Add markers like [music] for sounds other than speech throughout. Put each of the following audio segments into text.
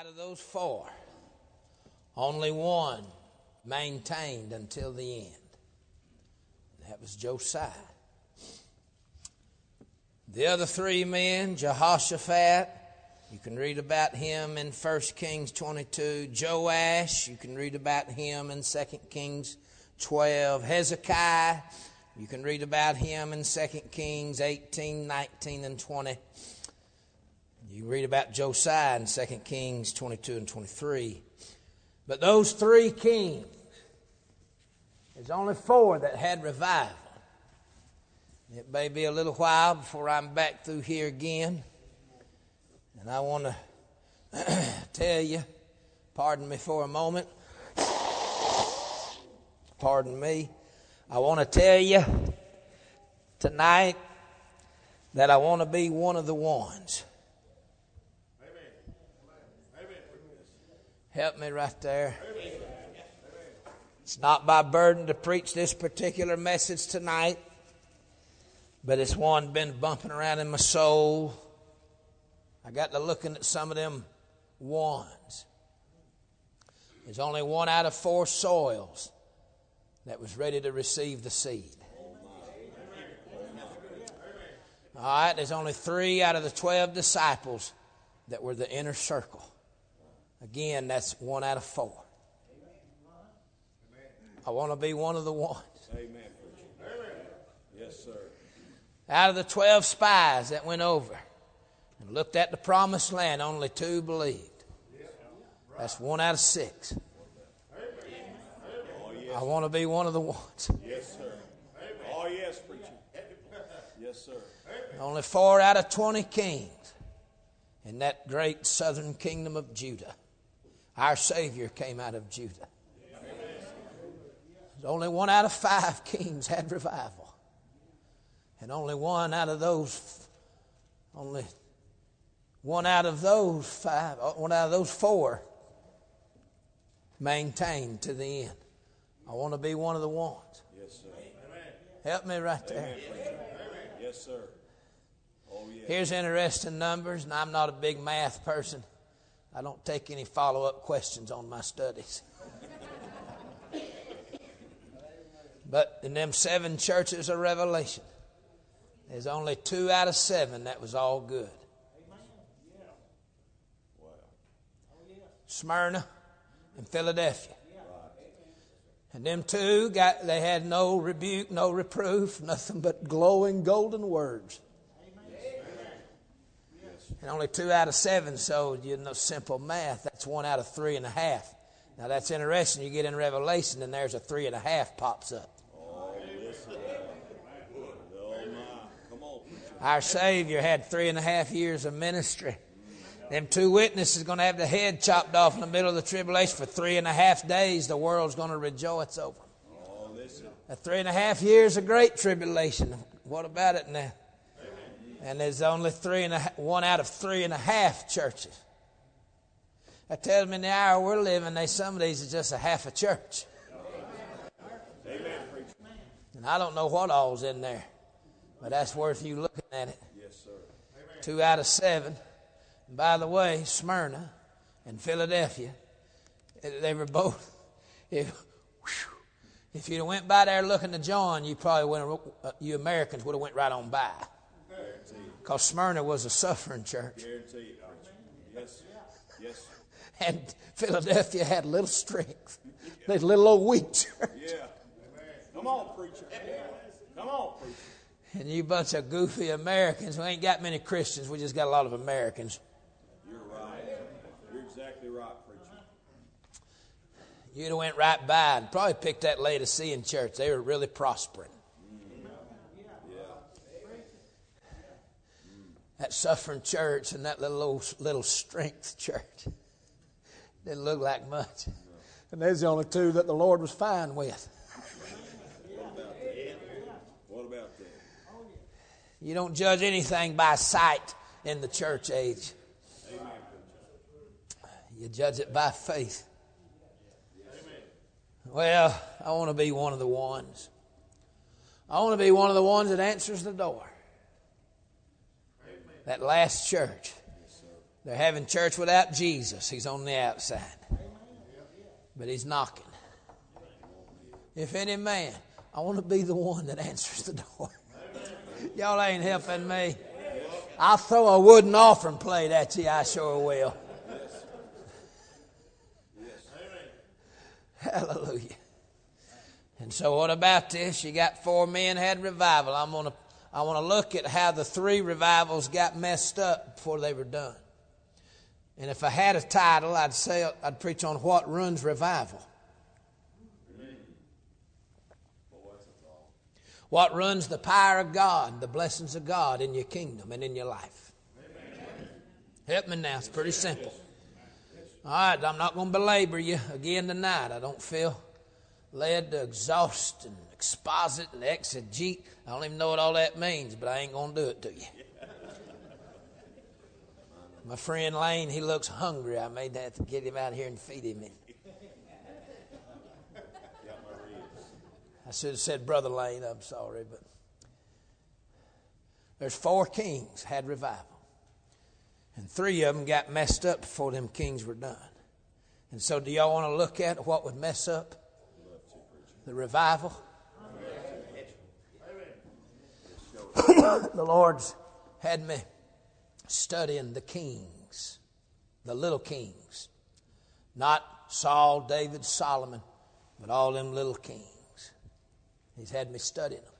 Out of those four, only one maintained until the end. That was Josiah. The other three men, Jehoshaphat, you can read about him in 1 Kings 22. Joash, you can read about him in 2 Kings 12. Hezekiah, you can read about him in 2 Kings 18, 19, and 20. You read about Josiah in 2 Kings 22 and 23. But those three kings, there's only four that had revival. It may be a little while before I'm back through here again. And I want to [clears throat] tell you, pardon me for a moment. Pardon me. I want to tell you tonight that I want to be one of the ones. Help me right there. It's not my burden to preach this particular message tonight, but it's one been bumping around in my soul. I got to looking at some of them ones. There's only one out of four soils that was ready to receive the seed. All right, there's only three out of the 12 disciples that were the inner circle. Again, that's one out of four. I want to be one of the ones. Amen. Yes, sir. Out of the 12 spies that went over and looked at the promised land, only two believed. That's one out of six. I want to be one of the ones. Yes, sir. Oh, yes, preacher. Yes, sir. Only four out of 20 kings in that great southern kingdom of Judah. Our Savior came out of Judah. Only one out of five kings had revival. And only one out of those, only one out of those five, uh, one out of those four maintained to the end. I want to be one of the ones. Yes, sir. Help me right there. Amen. Yes, sir. Oh, yes. Here's interesting numbers, and I'm not a big math person. I don't take any follow up questions on my studies. but in them seven churches of Revelation, there's only two out of seven that was all good Smyrna and Philadelphia. And them two got they had no rebuke, no reproof, nothing but glowing golden words. And only two out of seven, so you know simple math, that's one out of three and a half. Now that's interesting. You get in Revelation and there's a three and a half pops up. Oh. Oh, my. Come on, preacher. Our Savior had three and a half years of ministry. Them two witnesses going to have the head chopped off in the middle of the tribulation for three and a half days. The world's going to rejoice over them. Oh, three and a half years of great tribulation. What about it now? And there's only three and a, one out of three and a half churches. That tells me in the hour we're living, they some of these are just a half a church. Amen. And I don't know what all's in there, but that's worth you looking at it. Yes, sir. Two out of seven. And by the way, Smyrna and Philadelphia, eh, they were both. [laughs] If, if you'd have went by there looking to John, you probably would have, you Americans would have went right on by. Because Smyrna was a suffering church. Guarantee it, preacher. Yes. Yes. And Philadelphia had little strength. They had little old weak church. Yeah. Come on, preacher. Come on, preacher. And you bunch of goofy Americans, we ain't got many Christians, we just got a lot of Americans. You're right. You're exactly right, preacher. You'd have went right by and probably picked that lady Laodicean church. They were really prospering. Yeah. That suffering church and that little old, little strength church [laughs] didn't look like much. And there's the only two that the Lord was fine with. What about that? You don't judge anything by sight in the church age. Amen. You judge it by faith. Well, I want to be one of the ones. I want to be one of the ones that answers the door. That last church They're having church without Jesus. He's on the outside. But he's knocking. If any man, I want to be the one that answers the door. [laughs] Y'all ain't helping me. I'll throw a wooden offering plate at you, I sure will. [laughs] Hallelujah. And so what about this? You got four men had revival. I'm gonna I want to look at how the three revivals got messed up before they were done. And if I had a title, I'd say I'd preach on what runs revival. What runs the power of God, the blessings of God in your kingdom and in your life. Help me now. It's pretty simple. All right, I'm not going to belabor you again tonight. I don't feel led to exhaust and exposit and exegete. I don't even know what all that means, but I ain't going to do it to you. [laughs] My friend Lane, he looks hungry. I may have to get him out here and feed him. I should have said Brother Lane, I'm sorry, but there's four kings had revival. And three of them got messed up before them kings were done. And so do y'all want to look at what would mess up the revival? [coughs] the Lord's had me studying the kings, the little kings. Not Saul, David, Solomon, but all them little kings. He's had me studying them.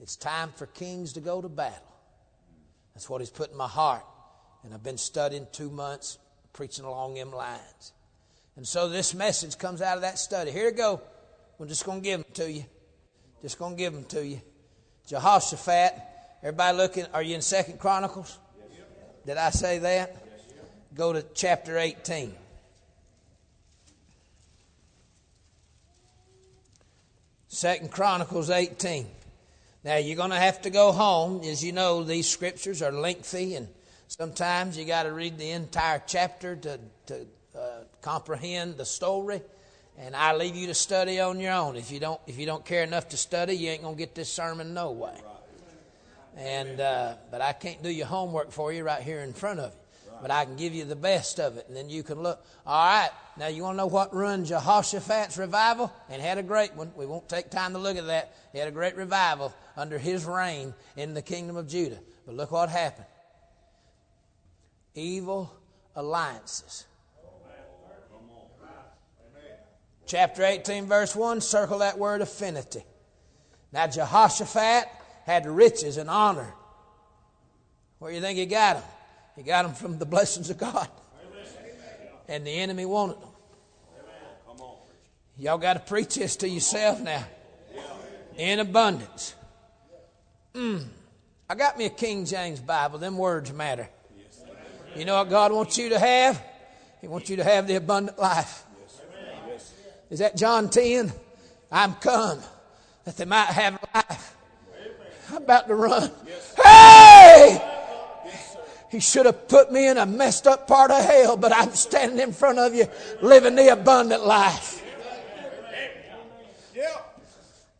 It's time for kings to go to battle. That's what He's put in my heart. And I've been studying two months, preaching along them lines. And so this message comes out of that study. Here you go. We're just going to give them to you. Just going to give them to you. Jehoshaphat. Everybody looking? Are you in Second Chronicles? Did I say that? Go to chapter 18. Second Chronicles 18. Now you're going to have to go home. As you know, these scriptures are lengthy, and sometimes you got to read the entire chapter to, to uh, comprehend the story. And I leave you to study on your own. If you don't, if you don't care enough to study, you ain't gonna get this sermon no way. And uh, but I can't do your homework for you right here in front of you. But I can give you the best of it, and then you can look. All right, now you want to know what ruined Jehoshaphat's revival? And had a great one. We won't take time to look at that. He had a great revival under his reign in the kingdom of Judah. But look what happened. Evil alliances. Chapter 18, verse 1, circle that word affinity. Now, Jehoshaphat had riches and honor. Where you think he got them? He got them from the blessings of God. And the enemy wanted them. Y'all got to preach this to yourself now. In abundance. Mm. I got me a King James Bible. Them words matter. You know what God wants you to have? He wants you to have the abundant life. Is that John 10? I'm come that they might have life. I'm about to run. Hey! He should have put me in a messed up part of hell, but I'm standing in front of you living the abundant life. Yeah.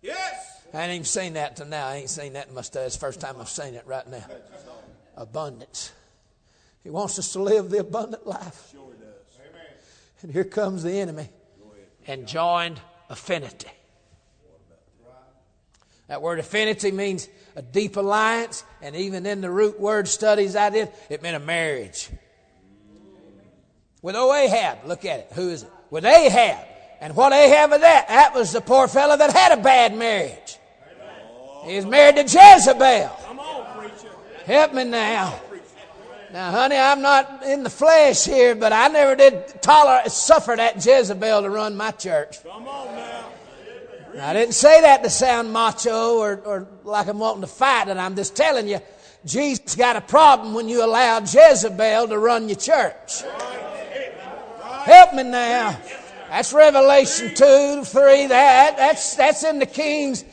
Yes. I ain't even seen that till now. I ain't seen that in my the first time I've seen it right now. Abundance. He wants us to live the abundant life. Sure does. And here comes the enemy and joined affinity. That word affinity means a deep alliance, and even in the root word studies I did, it meant a marriage. With Ahab, look at it. Who is it? With Ahab. And what Ahab of that? That was the poor fellow that had a bad marriage. He was married to Jezebel. Help me now. Now, honey, I'm not in the flesh here, but I never did tolerate, suffer that Jezebel to run my church. Come on now. Now, I didn't say that to sound macho or, or like I'm wanting to fight, and I'm just telling you, Jesus got a problem when you allow Jezebel to run your church. Help me now. That's Revelation 2, 3, that, that's, that's in the King's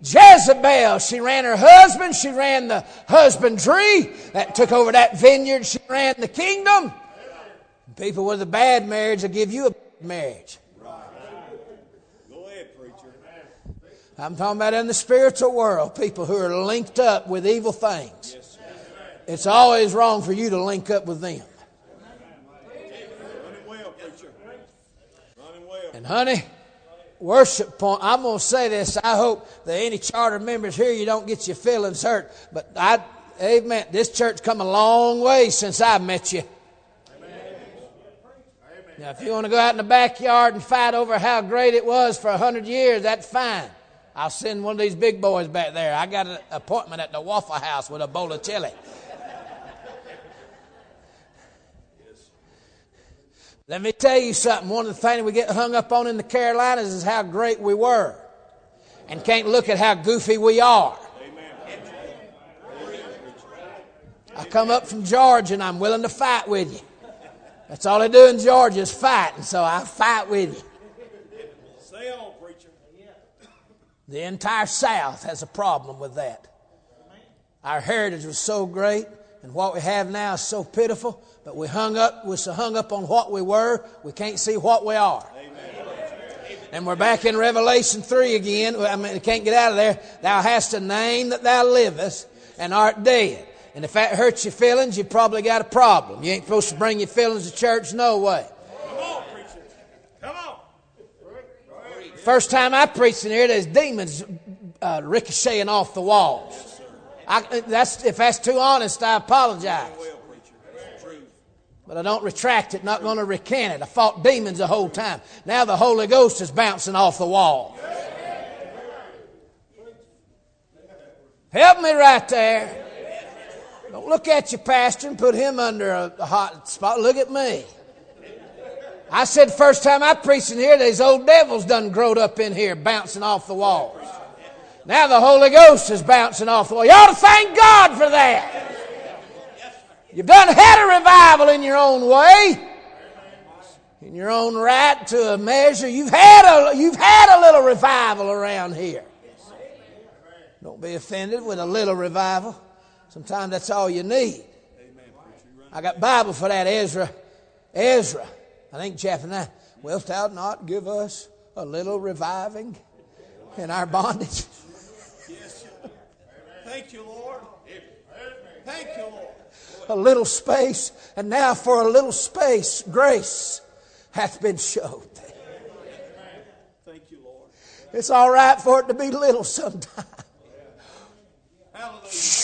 Jezebel, she ran her husband, she ran the husbandry that took over that vineyard, she ran the kingdom. People with a bad marriage will give you a bad marriage. Go ahead, preacher. I'm talking about in the spiritual world, people who are linked up with evil things. It's always wrong for you to link up with them. preacher. Running well. And honey, worship point. I'm going to say this. I hope that any charter members here, you don't get your feelings hurt. But I, amen. This church come a long way since I met you. Now, if you want to go out in the backyard and fight over how great it was for a hundred years, that's fine. I'll send one of these big boys back there. I got an appointment at the Waffle House with a bowl of chili. Let me tell you something. One of the things we get hung up on in the Carolinas is how great we were, and can't look at how goofy we are. I come up from Georgia and I'm willing to fight with you. That's all I do in Georgia is fight, and so I fight with you. Say on, preacher. The entire South has a problem with that. Our heritage was so great, and what we have now is so pitiful, but we hung up, we're so hung up on what we were, we can't see what we are. And we're back in Revelation 3 again. I mean, we can't get out of there. Thou hast a name that thou livest and art dead. And if that hurts your feelings, you probably got a problem. You ain't supposed to bring your feelings to church, no way. Come on, preacher. Come on. First time I preached in here, there's demons uh, ricocheting off the walls. I, that's, if that's too honest, I apologize. But I don't retract it, not going to recant it. I fought demons the whole time. Now the Holy Ghost is bouncing off the wall. Help me right there. Don't look at your pastor and put him under a hot spot. Look at me. I said first time I preached in here, these old devils done growed up in here, bouncing off the walls. Now the Holy Ghost is bouncing off the wall. You ought to thank God for that. You've done had a revival in your own way, in your own right to a measure. You've had a, you've had a little revival around here. Don't be offended with a little revival. Sometimes that's all you need. I got Bible for that, Ezra. Ezra, I think Zephaniah. Wilt thou not give us a little reviving in our bondage? Yes, Thank you, Lord. Thank you, Lord. a little space, and now for a little space, grace hath been showed. Thank you, Lord. It's all right for it to be little sometimes. Hallelujah.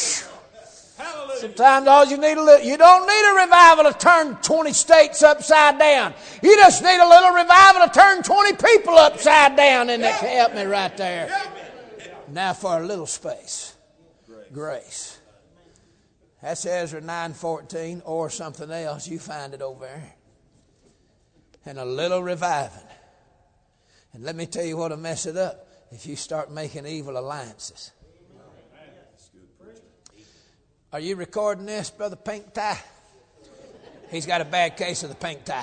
Sometimes all you need a little, you don't need a revival to turn 20 states upside down. You just need a little revival to turn 20 people upside down, and that can help me right there. Now for a little space. Grace. That's Ezra 9.14 or something else. You find it over there. And a little reviving. And let me tell you what'll mess it up if you start making evil alliances. Are you recording this, Brother Pink Tie? He's got a bad case of the pink tie.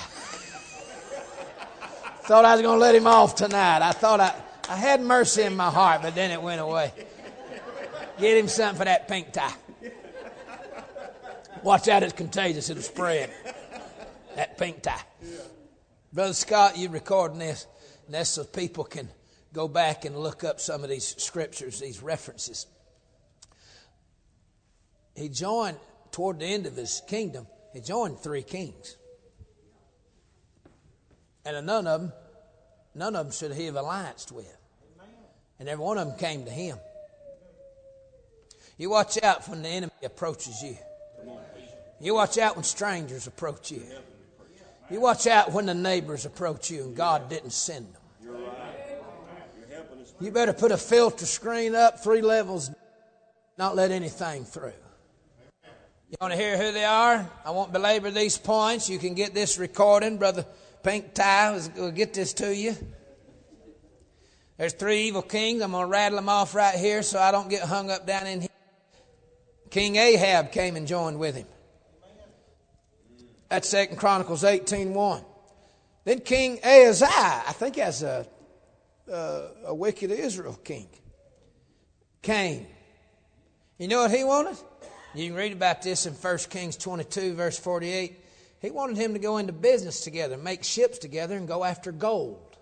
thought I was going to let him off tonight. I thought I, I had mercy in my heart, but then it went away. Get him something for that pink tie. Watch out, it's contagious. It'll spread. That pink tie. Brother Scott, you recording this, and that's so people can go back and look up some of these scriptures, these references. He joined, toward the end of his kingdom, he joined three kings. And none of them, none of them should he have allianced with. And every one of them came to him. You watch out when the enemy approaches you. You watch out when strangers approach you. You watch out when the neighbors approach you and God didn't send them. You better put a filter screen up, three levels, not let anything through. You want to hear who they are? I won't belabor these points. You can get this recording. Brother Pink Tie will get this to you. There's three evil kings. I'm going to rattle them off right here so I don't get hung up down in here. King Ahab came and joined with him. That's Second Chronicles 18.1. Then King Ahaziah, I think that's a, a, a wicked Israel king, came. You know what he wanted? You can read about this in 1 Kings 22, verse 48. He wanted him to go into business together, make ships together, and go after gold.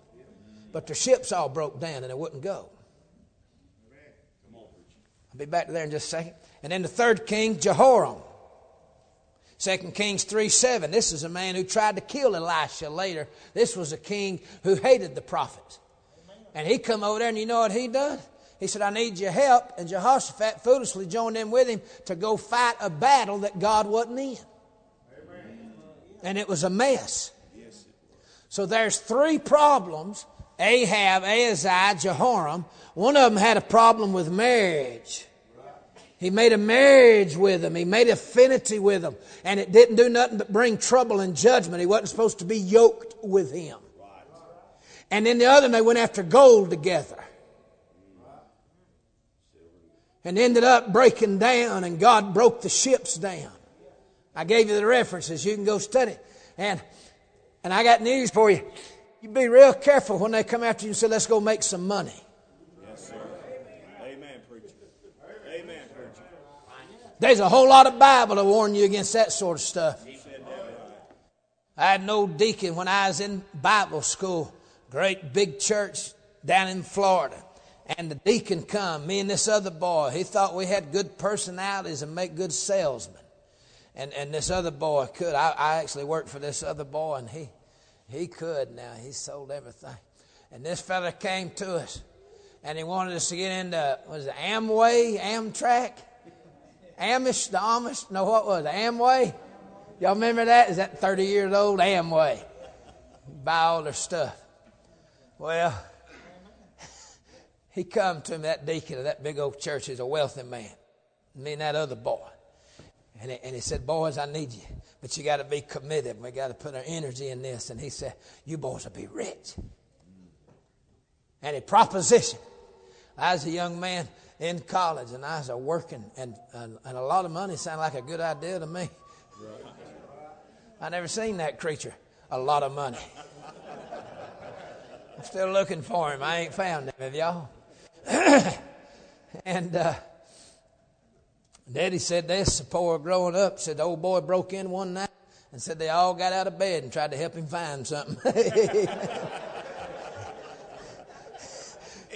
But their ships all broke down and they wouldn't go. I'll be back there in just a second. And then the third king, Jehoram. 2 Kings 3 7. This is a man who tried to kill Elisha later. This was a king who hated the prophets. And he come over there and you know what he done? He said, I need your help. And Jehoshaphat foolishly joined in with him to go fight a battle that God wasn't in. And it was a mess. So there's three problems Ahab, Ahaziah, Jehoram. One of them had a problem with marriage. He made a marriage with them. He made affinity with them. And it didn't do nothing but bring trouble and judgment. He wasn't supposed to be yoked with him. And then the other, they went after gold together. And ended up breaking down, and God broke the ships down. I gave you the references. You can go study. And, and I got news for you. You be real careful when they come after you and say, let's go make some money. Yes, sir. Amen, Amen preacher. Amen, preacher. There's a whole lot of Bible to warn you against that sort of stuff. I had an old deacon when I was in Bible school, great big church down in Florida. And the deacon come, me and this other boy. He thought we had good personalities and make good salesmen. And, and this other boy could. I, I actually worked for this other boy, and he, he could now. He sold everything. And this fella came to us, and he wanted us to get into, was it Amway, Amtrak? Amish, the Amish, no, what was it? Amway? Y'all remember that? Is that 30 years old? Amway. Buy all their stuff. Well, he come to me, that deacon of that big old church is a wealthy man. Me and that other boy. And he, and he said, boys, I need you. But you got to be committed. We got to put our energy in this. And he said, you boys will be rich. And he propositioned. I was a young man in college and I was a working, and, and, and a lot of money sounded like a good idea to me. I never seen that creature. A lot of money. I'm still looking for him. I ain't found him. Have y'all? [coughs] and uh, Daddy said this poor growing up. Said the old boy broke in one night and said they all got out of bed and tried to help him find something. [laughs]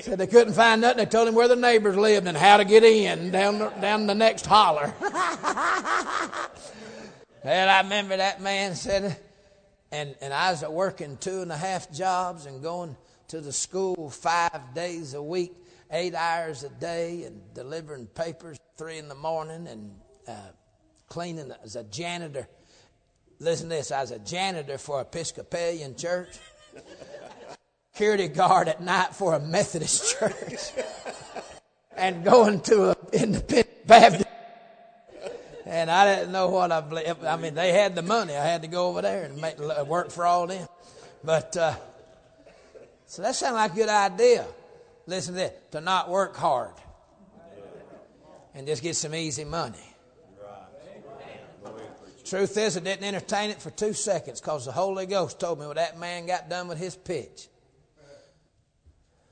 Said they couldn't find nothing. They told him where the neighbors lived and how to get in down the, down the next holler. [laughs] and I remember that man said, and, and I was working two and a half jobs and going to the school five days a week, eight hours a day, and delivering papers three in the morning and uh, cleaning as a janitor. Listen to this I was a janitor for Episcopalian church security guard at night for a Methodist church and going to an independent Baptist. And I didn't know what I believed. I mean, they had the money. I had to go over there and make work for all them. But uh, so that sounded like a good idea. Listen to this: to not work hard and just get some easy money. Truth is, I didn't entertain it for two seconds because the Holy Ghost told me when that man got done with his pitch,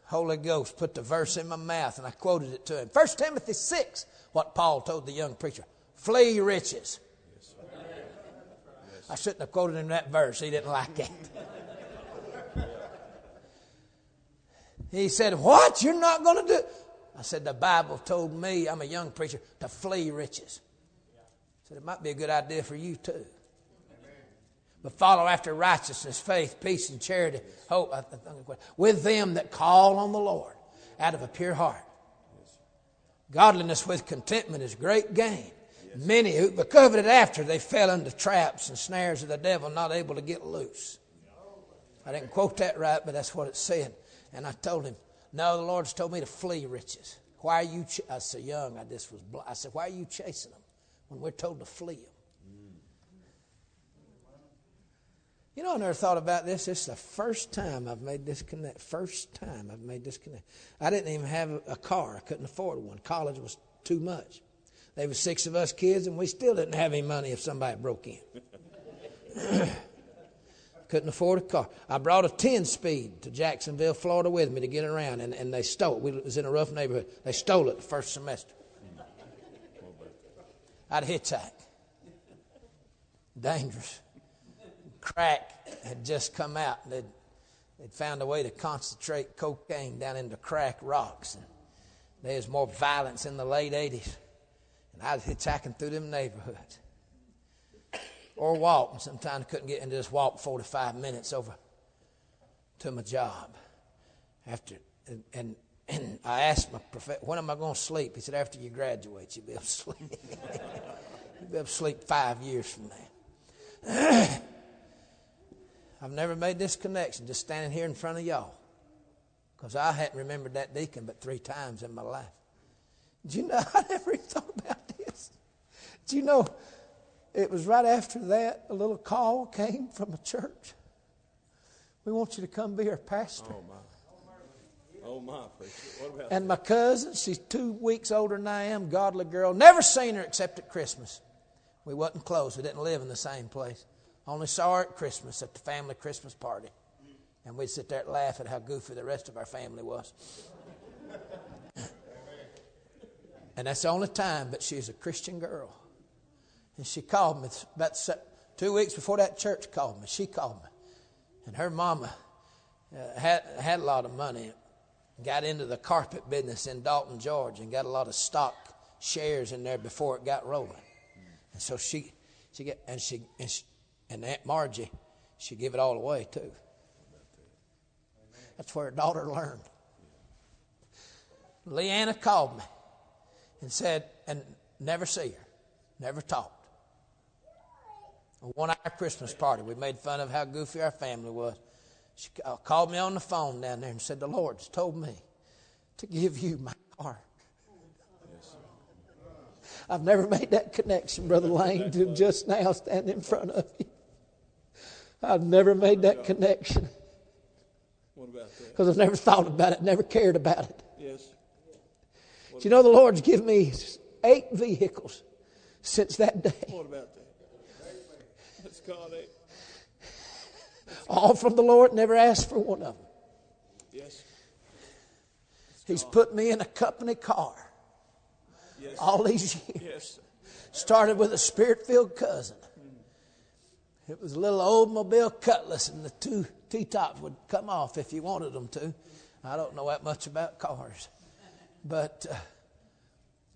Holy Ghost put the verse in my mouth and I quoted it to him. 1 Timothy 6, what Paul told the young preacher flee riches. I shouldn't have quoted him that verse. He didn't like it. [laughs] He said, What? You're not going to do? I said, The Bible told me, I'm a young preacher, to flee riches. I said, It might be a good idea for you too but follow after righteousness, faith, peace, and charity, hope, with them that call on the Lord out of a pure heart. Godliness with contentment is great gain. Many who coveted after, they fell into traps and snares of the devil, not able to get loose. I didn't quote that right, but that's what it said. And I told him, No, the Lord's told me to flee riches. Why are you? Ch-? I said, Young, I just was. Bl-. I said, Why are you chasing them when we're told to flee them? You know, I never thought about this. This is the first time I've made this connect. First time I've made this connect. I didn't even have a car. I couldn't afford one. College was too much. There were six of us kids, and we still didn't have any money if somebody broke in. [laughs] couldn't afford a car. I brought a 10 speed to Jacksonville, Florida with me to get around, and, and they stole it. We, it was in a rough neighborhood. They stole it the first semester. I'd hitchhike. Dangerous crack had just come out. They'd, they'd found a way to concentrate cocaine down into crack rocks. And there was more violence in the late 80s. And I was hitchhiking through them neighborhoods. Or walk. And sometimes I couldn't get into this walk 45 minutes over to my job. After and, and, and I asked my professor, when am I going to sleep? He said, after you graduate, you'll be able to sleep. [laughs] you'll be able to sleep five years from now. [clears throat] I've never made this connection just standing here in front of y'all. Because I hadn't remembered that deacon but three times in my life. Do you know, [laughs] I never even thought about this. Do you know, it was right after that a little call came from a church. We want you to come be our pastor. Oh, my. Oh, my, preacher. What about And my cousin, she's two weeks older than I am, godly girl. Never seen her except at Christmas. We wasn't close. We didn't live in the same place. Only saw her at Christmas at the family Christmas party. And we'd sit there and laugh at how goofy the rest of our family was. [laughs] and that's the only time, but she's a Christian girl. And she called me about two weeks before that church called me. She called me. And her mama uh, had, had a lot of money, got into the carpet business in Dalton, Georgia, and got a lot of stock shares in there before it got rolling. And so she, she get, and she, and, she, and Aunt Margie, she give it all away too. That's where her daughter learned. Leanna called me and said, and never see her, never talked. One our Christmas party, we made fun of how goofy our family was. She uh, called me on the phone down there and said, The Lord's told me to give you my car. I've never made that connection, Brother Lane, to just now standing in front of you. I've never made that connection What about that? because I've never thought about it, never cared about it. Yes. Do you know the Lord's given me eight vehicles since that day, What about that? All from the Lord, never asked for one of them. Yes. He's put me in a company car Yes. all these years. Yes. Started with a spirit filled cousin. It was a little Oldsmobile Cutlass, and the two T tops would come off if you wanted them to. I don't know that much about cars, but uh,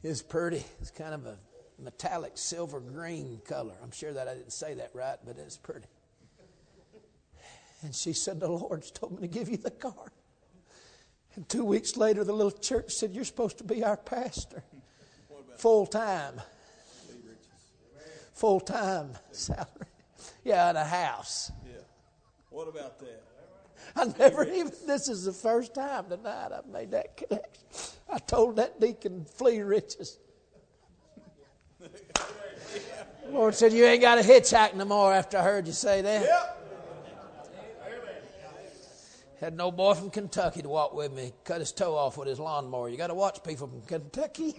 it's pretty. It's kind of a metallic silver green color. I'm sure that I didn't say that right, but it's pretty. And she said, The Lord's told me to give you the car. And two weeks later, the little church said, You're supposed to be our pastor full time. Full time salary. Yeah, and a house. Yeah. What about that? I never even, this is the first time tonight I've made that connection. I told that deacon, flee riches. The [laughs] Lord said, You ain't got to hitchhike no more after I heard you say that. Had no boy from Kentucky to walk with me, cut his toe off with his lawnmower. You got to watch people from Kentucky.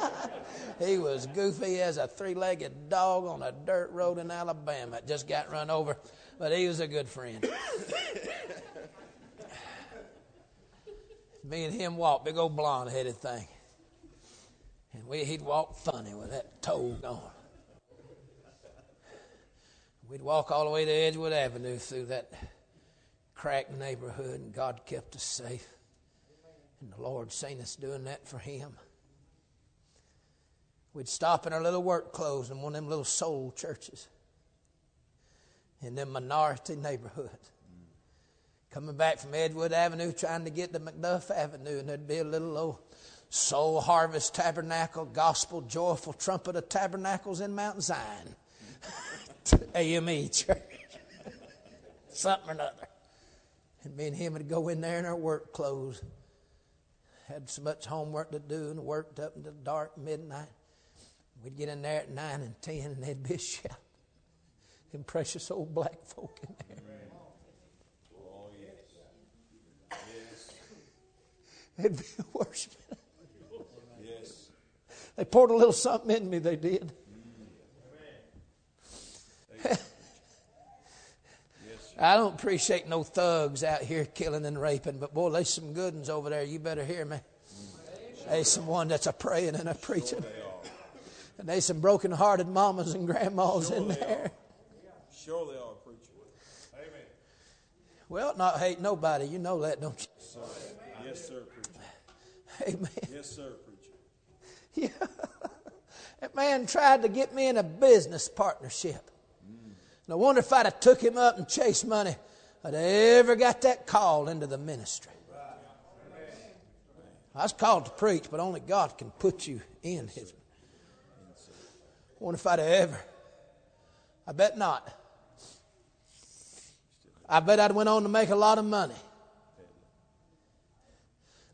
[laughs] he was goofy as a three legged dog on a dirt road in Alabama just got run over, but he was a good friend. [coughs] me and him walked, big old blonde headed thing. And we, he'd walk funny with that toe gone. We'd walk all the way to Edgewood Avenue through that cracked neighborhood, and God kept us safe. And the Lord seen us doing that for Him. We'd stop in our little work clothes in one of them little soul churches in them minority neighborhoods. Coming back from Edgewood Avenue trying to get to McDuff Avenue, and there'd be a little old Soul Harvest Tabernacle, Gospel Joyful Trumpet of Tabernacles in Mount Zion. [laughs] AME church. [laughs] Something or another. And me and him would go in there in our work clothes. Had so much homework to do and worked up until dark midnight. We'd get in there at 9 and 10 and there'd be a shout. Them precious old black folk in there. Oh, yes. Yes. They'd be worshiping. They poured a little something in me, they did. Yes. [laughs] I don't appreciate no thugs out here killing and raping, but boy, there's some good ones over there. You better hear me. There's some one that's a praying and a preaching. And there's some broken hearted mamas and grandmas in there. Sure they are, preacher. Amen. Well, not hate nobody. You know that, don't you? Yes, sir, preacher. Amen. Yes, sir. [laughs] That man tried to get me in a business partnership. And I wonder if I'd have took him up and chased money, I'd ever got that call into the ministry. I was called to preach, but only God can put you in His. I wonder if I'd ever. I bet not. I bet I'd went on to make a lot of money.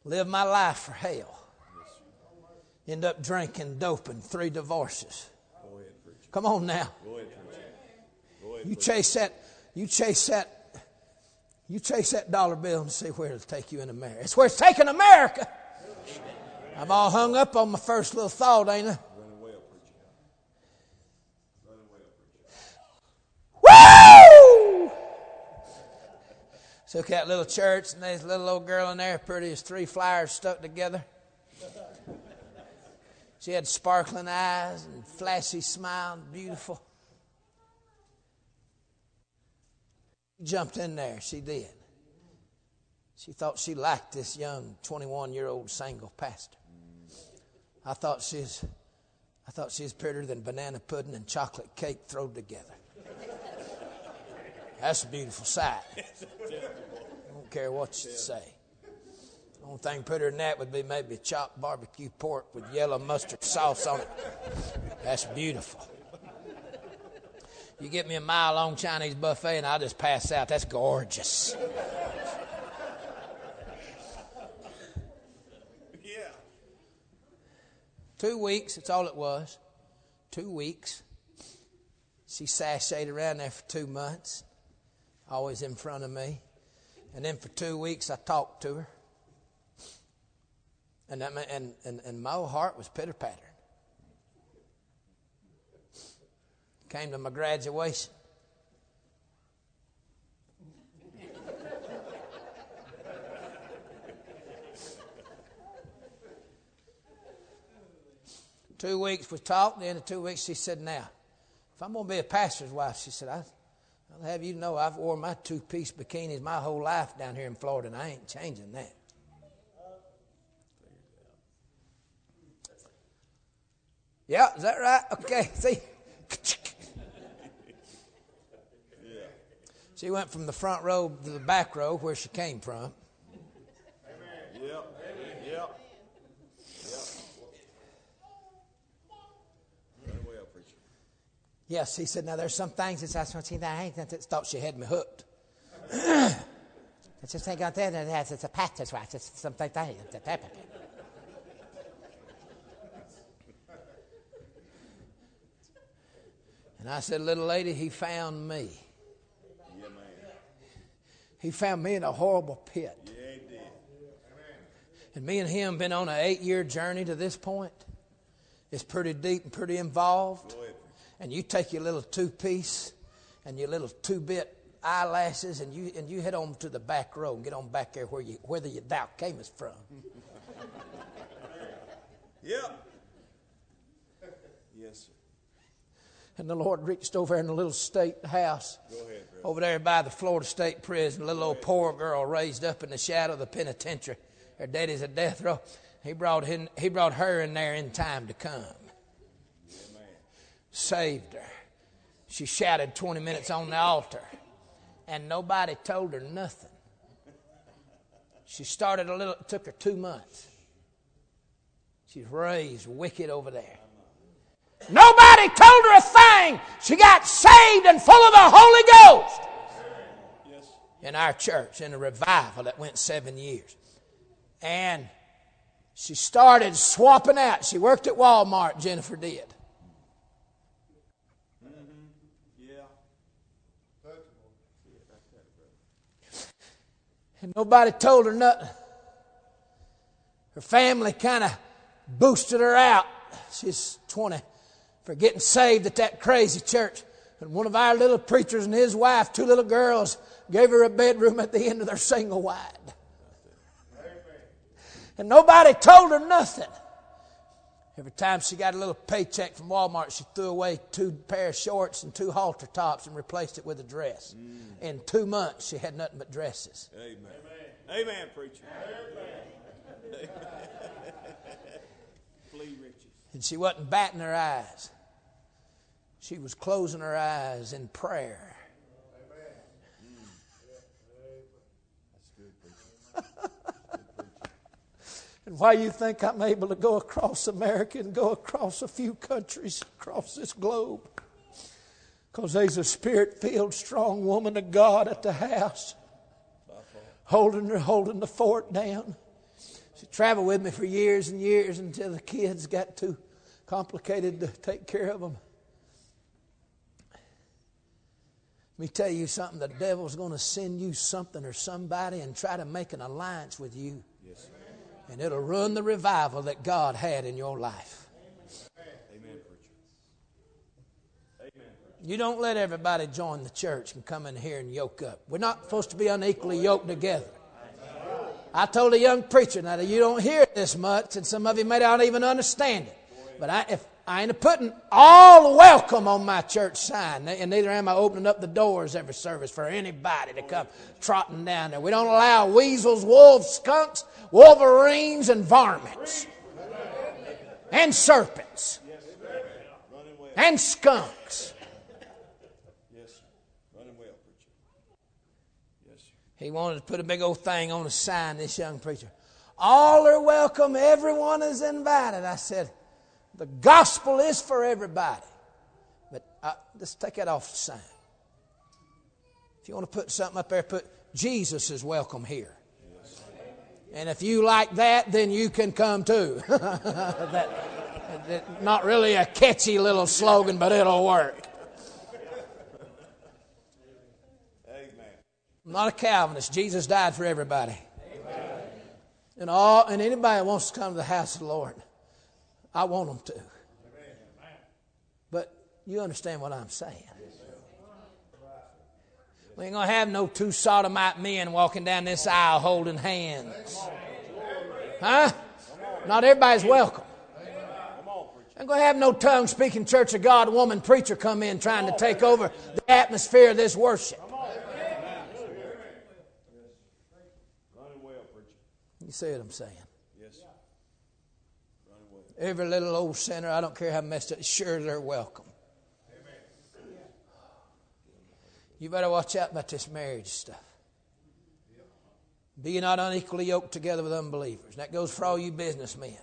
Live my life for hell. End up drinking, doping, three divorces. Come on now. You chase that, you chase that, you chase that dollar bill and see where it'll take you in America. It's where it's taking America. I'm all hung up on my first little thought, ain't I? Woo! At that little church, and there's a little old girl in there, pretty as three flyers stuck together. She had sparkling eyes and flashy smile, beautiful. Jumped in there, she did. She thought she liked this young 21 year old single pastor. I thought she's, I thought she's prettier than banana pudding and chocolate cake thrown together. That's a beautiful sight. I don't care what you say. Only thing prettier than that would be maybe chopped barbecue pork with yellow mustard sauce on it. That's beautiful. You get me a mile long Chinese buffet and I'll just pass out. That's gorgeous. Yeah. Two weeks, that's all it was. Two weeks. She sashayed around there for two months, always in front of me. And then for two weeks, I talked to her. And, that, and, and, and my heart was pitter pattering. Came to my graduation. two weeks we talked. The end of two weeks, she said, "Now, if I'm going to be a pastor's wife," she said, "I'll have you know I've worn my two-piece bikinis my whole life down here in Florida, and I ain't changing that." Yeah, is that right? Okay, see. She went from the front row to the back row where she came from. Yep. Yep. Well, preacher. Yes, he said, now there's some things that I see that I ain't thought she had me hooked. I just think ain't got that, that's it's a pastor's wife. It's something that And I said, little lady, he found me. Yeah. He found me in a horrible pit. Yeah. And me and him been on an eight year journey to this point. It's pretty deep and pretty involved. And you take your little two piece and your little two bit eyelashes and you and you head on to the back row and get on back there where you where the thou camest from. Yep. Yes, sir. And the Lord reached over in the little state house Go ahead, over there by the Florida State Prison, a little old poor girl raised up in the shadow of the penitentiary. Her daddy's a death row. He brought him, he brought her in there in time to come. Saved her. She shouted 20 minutes on the altar, and nobody told her nothing. She started a little, it took her two months. She's raised wicked over there. Nobody told her a thing. She got saved and full of the Holy Ghost in our church in a revival that went seven years. And she started swapping out. She worked at Walmart, Jennifer did. Yeah. And nobody told her nothing. Her family kind of boosted her out. She's 20 for getting saved at that crazy church. And one of our little preachers and his wife, two little girls, gave her a bedroom at the end of their single wide. And nobody told her nothing. Every time she got a little paycheck from Walmart, she threw away two pair of shorts and two halter tops and replaced it with a dress. Mm. In two months, she had nothing but dresses. Amen. Amen, preacher. Flee riches. And she wasn't batting her eyes. She was closing her eyes in prayer. [laughs] and why you think I'm able to go across America and go across a few countries across this globe? Because there's a spirit filled, strong woman of God at the house holding her, holding the fort down. She traveled with me for years and years until the kids got too complicated to take care of them. Let me tell you something the devil's going to send you something or somebody and try to make an alliance with you. Yes. And it'll ruin the revival that God had in your life. Amen, Amen. You don't let everybody join the church and come in here and yoke up. We're not supposed to be unequally yoked together. I told a young preacher, now that you don't hear this much, and some of you may not even understand it. But I, if I ain't putting all welcome on my church sign, and neither am I opening up the doors every service for anybody to come trotting down there. We don't allow weasels, wolves, skunks, wolverines, and varmints, and serpents, and skunks He wanted to put a big old thing on a sign, this young preacher. All are welcome, everyone is invited. I said, The gospel is for everybody. But uh, just take that off the sign. If you want to put something up there, put Jesus is welcome here. And if you like that, then you can come too. [laughs] that, that, not really a catchy little slogan, but it'll work. I'm not a Calvinist. Jesus died for everybody. Amen. And all and anybody wants to come to the house of the Lord, I want them to. But you understand what I'm saying. We ain't gonna have no two sodomite men walking down this aisle holding hands. Huh? Not everybody's welcome. I'm going to have no tongue speaking Church of God woman preacher come in trying to take over the atmosphere of this worship. You see what I'm saying? Every little old sinner, I don't care how messed up, sure they're welcome. Amen. You better watch out about this marriage stuff. Be not unequally yoked together with unbelievers. That goes for all you businessmen.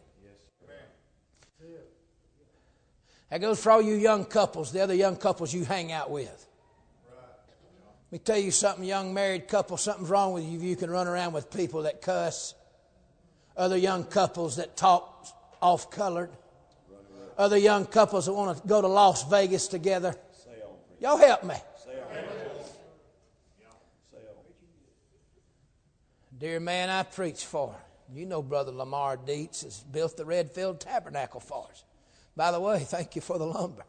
That goes for all you young couples, the other young couples you hang out with. Let me tell you something, young married couple, something's wrong with you if you can run around with people that cuss, other young couples that talk off colored, other young couples that want to go to Las Vegas together. Y'all help me. Dear man, I preach for. You know, Brother Lamar Dietz has built the Redfield Tabernacle for us. By the way, thank you for the lumber.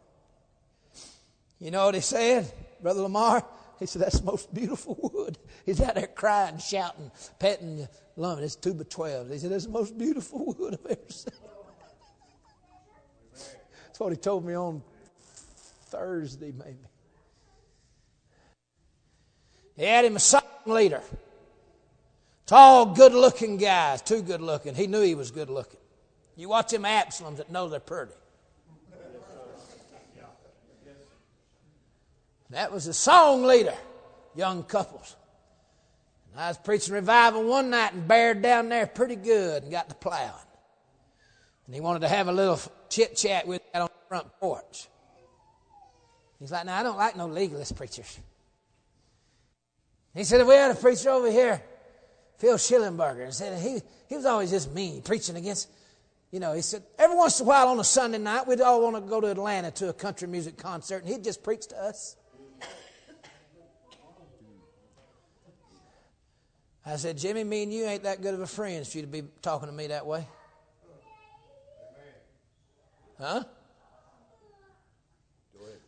You know what he said, Brother Lamar? He said, That's the most beautiful wood. He's out there crying, shouting, petting the lumber. It's two by 12. He said, That's the most beautiful wood I've ever seen. That's what he told me on Thursday, maybe. He had him a song leader. Tall, good looking guys, too good looking. He knew he was good looking. You watch them Absaloms that know they're pretty. That was a song leader, young couples. I was preaching revival one night and bared down there pretty good and got to plowing. And he wanted to have a little chit chat with that on the front porch. He's like, "Now I don't like no legalist preachers." He said, "If we had a preacher over here, Phil Schillenberger, and said he he was always just mean, preaching against." You know, he said, every once in a while on a Sunday night, we'd all want to go to Atlanta to a country music concert, and he'd just preach to us. I said, Jimmy, me and you ain't that good of a friends for you to be talking to me that way. Huh?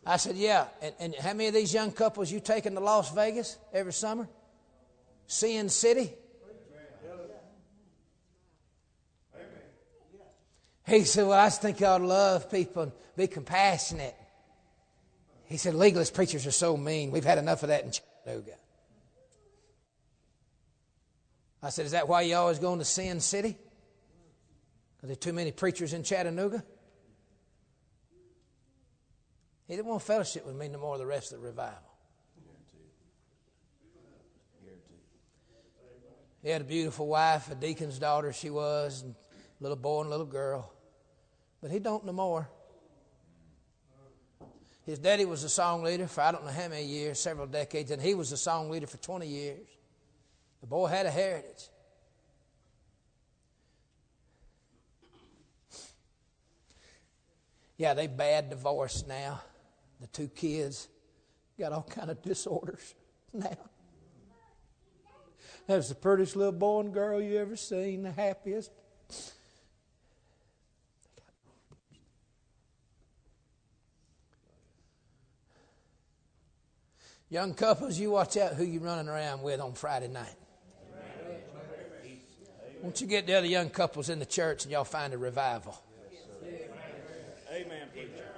I said, yeah. And, and, how many of these young couples you taking to Las Vegas every summer? Sin City? He said, well, I just think you ought love people and be compassionate. He said, legalist preachers are so mean. We've had enough of that in Chattanooga. I said, Is that why you always going to Sin City? Because there are too many preachers in Chattanooga? He didn't want fellowship with me no more the rest of the revival. He had a beautiful wife, a deacon's daughter she was, and a little boy and a little girl. But he don't no more. His daddy was a song leader for I don't know how many years, several decades, and he was a song leader for 20 years. The boy had a heritage. Yeah, they bad divorce now. The two kids got all kind of disorders [laughs] now. That was the prettiest little boy and girl you ever seen, the happiest. Young couples, you watch out who you're running around with on Friday night. Won't you get the other young couples in the church and y'all find a revival? Amen, preacher.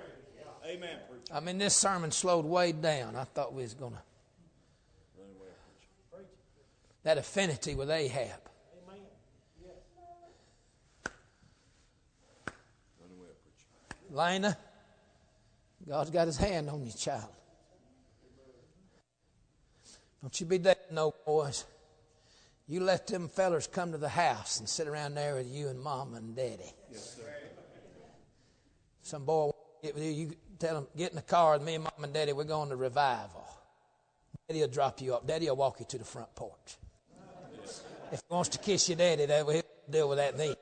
Amen, preacher. I mean, this sermon slowed way down. I thought we was going to. That affinity with Ahab. Lena, God's got his hand on you, child. Don't you be that no boys. You let them fellers come to the house and sit around there with you and mom and daddy. Yes, sir. Some boy get with you, you tell them, get in the car with me and mom and daddy, we're going to revival. Daddy will drop you up. Daddy will walk you to the front porch. If he wants to kiss your daddy, that will deal with that then.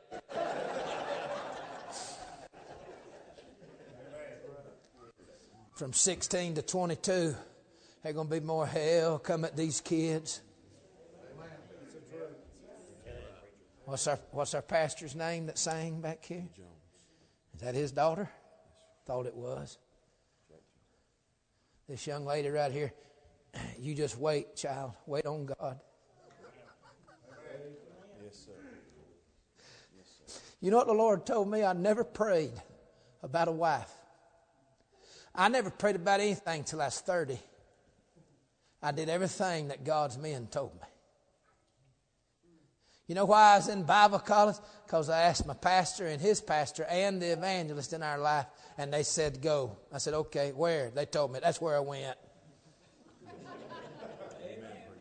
From 16 to 22, there's going to be more hell come at these kids. What's our, what's our pastor's name that sang back here? Is that his daughter? Thought it was. This young lady right here, [clears throat] you just wait, child. Wait on God. Yes, sir. You know what the Lord told me? I never prayed about a wife. I never prayed about anything till I was 30. I did everything that God's men told me. You know why I was in Bible college? Because I asked my pastor and his pastor and the evangelist in our life, and they said, Go. I said, Okay, where? They told me. That's where I went.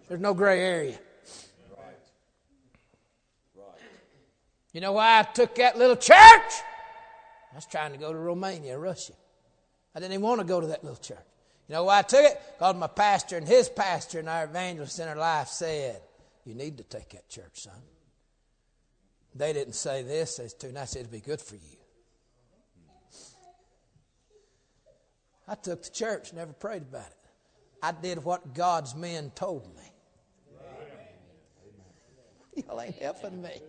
There's no gray area. Right. Right. You know why I took that little church? I was trying to go to Romania, Russia. I didn't even want to go to that little church. You know why I took it? Because my pastor and his pastor and our evangelist in our life said, You need to take that church, son. They didn't say this, they said, nice, it'd be good for you. I took the church, never prayed about it. I did what God's men told me. [laughs] Y'all ain't helping me.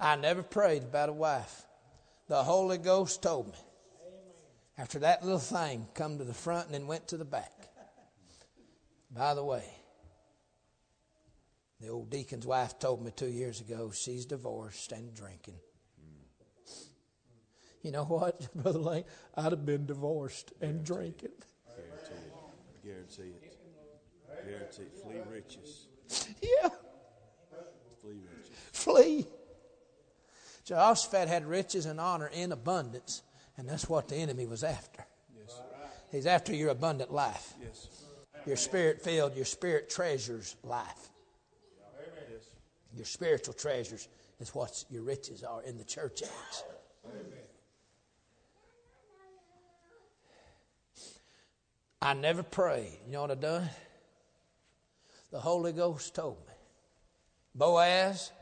I never prayed about a wife. The Holy Ghost told me. After that little thing come to the front and then went to the back. By the way, the old deacon's wife told me two years ago she's divorced and drinking. Hmm. You know what, [laughs] Brother Lane? I'd have been divorced and drinking. Guarantee it. Guarantee it. Guarantee it. Flee riches. Yeah, Flee riches. flee. Jehoshaphat had riches and honor in abundance, and that's what the enemy was after. Yes. He's after your abundant life, Yes. your spirit filled, your spirit treasures life. Your spiritual treasures is what your riches are in the church age. I never prayed. You know what I done? The Holy Ghost told me, Boaz,